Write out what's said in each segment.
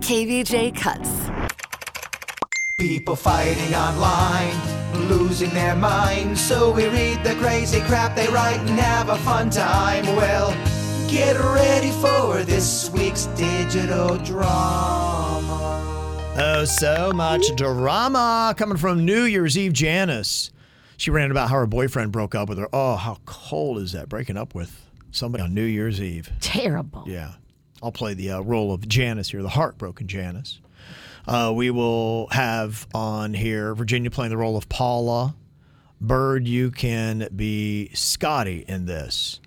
KVJ Cuts. People fighting online, losing their minds. So we read the crazy crap they write and have a fun time. Well, get ready for this week's digital drama. Oh, so much drama coming from New Year's Eve Janice. She ran about how her boyfriend broke up with her. Oh, how cold is that breaking up with somebody on New Year's Eve? Terrible. Yeah. I'll play the uh, role of Janice here, the heartbroken Janice. Uh, we will have on here Virginia playing the role of Paula. Bird, you can be Scotty in this.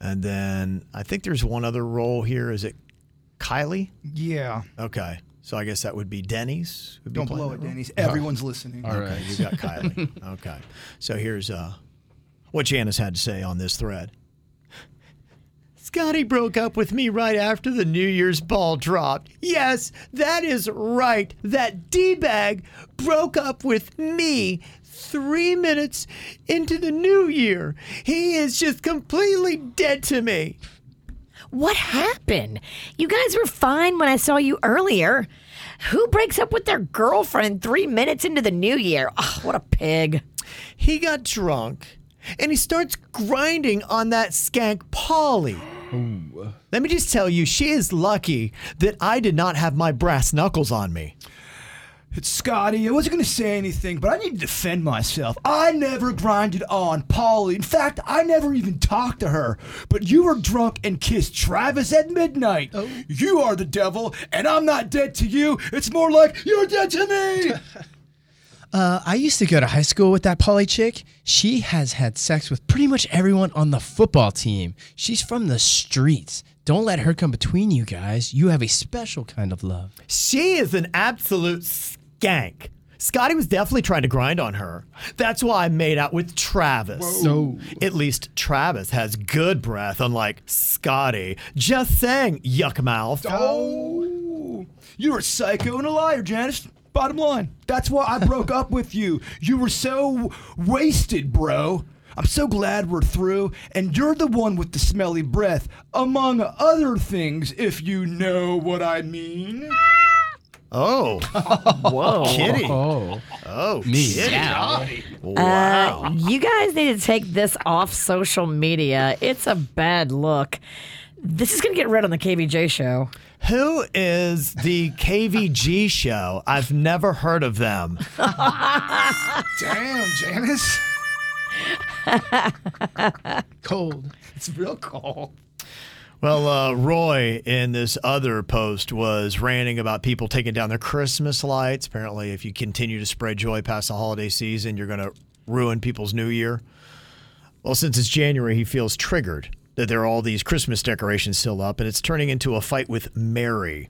And then I think there's one other role here. Is it Kylie? Yeah. Okay. So I guess that would be Denny's. would Don't playing blow it. Denny's. Everyone's listening. Okay, you got Kylie. okay. So here's uh, what Janice had to say on this thread. Scotty broke up with me right after the New Year's ball dropped. Yes, that is right. That D bag broke up with me three minutes into the new year. He is just completely dead to me. What happened? You guys were fine when I saw you earlier. Who breaks up with their girlfriend three minutes into the new year? Oh, what a pig. He got drunk and he starts grinding on that skank Polly. Let me just tell you, she is lucky that I did not have my brass knuckles on me. It's Scotty. I wasn't going to say anything, but I need to defend myself. I never grinded on Polly. In fact, I never even talked to her. But you were drunk and kissed Travis at midnight. Oh. You are the devil, and I'm not dead to you. It's more like you're dead to me. Uh, I used to go to high school with that Polly chick. She has had sex with pretty much everyone on the football team. She's from the streets. Don't let her come between you guys. You have a special kind of love. She is an absolute skank. Scotty was definitely trying to grind on her. That's why I made out with Travis. No. At least Travis has good breath, unlike Scotty. Just saying, yuck mouth. Oh, you're a psycho and a liar, Janice. Bottom line, that's why I broke up with you. You were so wasted, bro. I'm so glad we're through, and you're the one with the smelly breath, among other things, if you know what I mean. Oh. Whoa. Kitty. Oh. Oh, Me. Kitty. Uh, you guys need to take this off social media. It's a bad look. This is going to get read on the KVJ show. Who is the KVG show? I've never heard of them. Damn, Janice. Cold. It's real cold. Well, uh, Roy in this other post was ranting about people taking down their Christmas lights. Apparently, if you continue to spread joy past the holiday season, you're going to ruin people's new year. Well, since it's January, he feels triggered that there are all these Christmas decorations still up, and it's turning into a fight with Mary.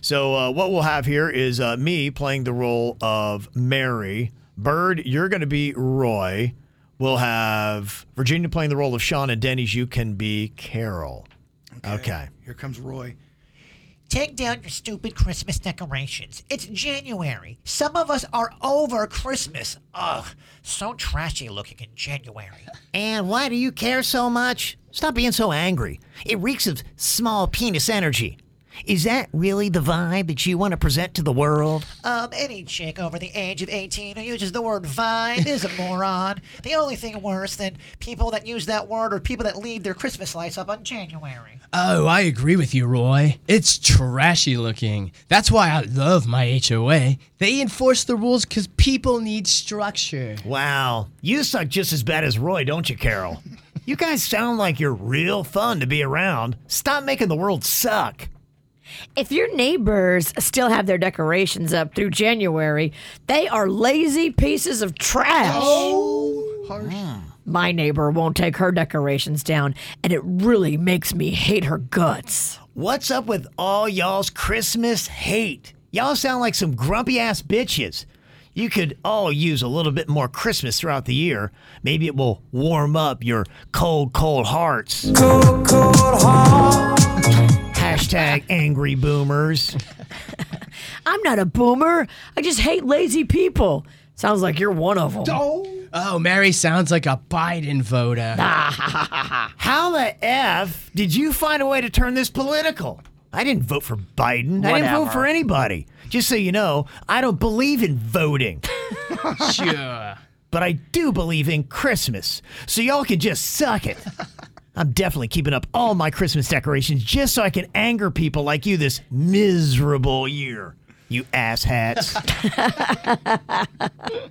So, uh, what we'll have here is uh, me playing the role of Mary. Bird, you're going to be Roy. We'll have Virginia playing the role of Sean, and Denny's, you can be Carol. Okay. Here comes Roy. Take down your stupid Christmas decorations. It's January. Some of us are over Christmas. Ugh, so trashy looking in January. And why do you care so much? Stop being so angry. It reeks of small penis energy. Is that really the vibe that you want to present to the world? Um, any chick over the age of 18 who uses the word vibe is a moron. The only thing worse than people that use that word are people that leave their Christmas lights up on January. Oh, I agree with you, Roy. It's trashy looking. That's why I love my HOA. They enforce the rules because people need structure. Wow. You suck just as bad as Roy, don't you, Carol? you guys sound like you're real fun to be around. Stop making the world suck. If your neighbors still have their decorations up through January, they are lazy pieces of trash. Oh, harsh. My neighbor won't take her decorations down, and it really makes me hate her guts. What's up with all y'all's Christmas hate? Y'all sound like some grumpy ass bitches. You could all use a little bit more Christmas throughout the year. Maybe it will warm up your cold, cold hearts. Cold, cold heart. Hashtag angry boomers. I'm not a boomer. I just hate lazy people. Sounds like you're one of them. Oh, Mary sounds like a Biden voter. How the F did you find a way to turn this political? I didn't vote for Biden. I didn't vote Whatever. for anybody. Just so you know, I don't believe in voting. sure. but I do believe in Christmas. So y'all can just suck it. I'm definitely keeping up all my Christmas decorations just so I can anger people like you this miserable year. You asshats.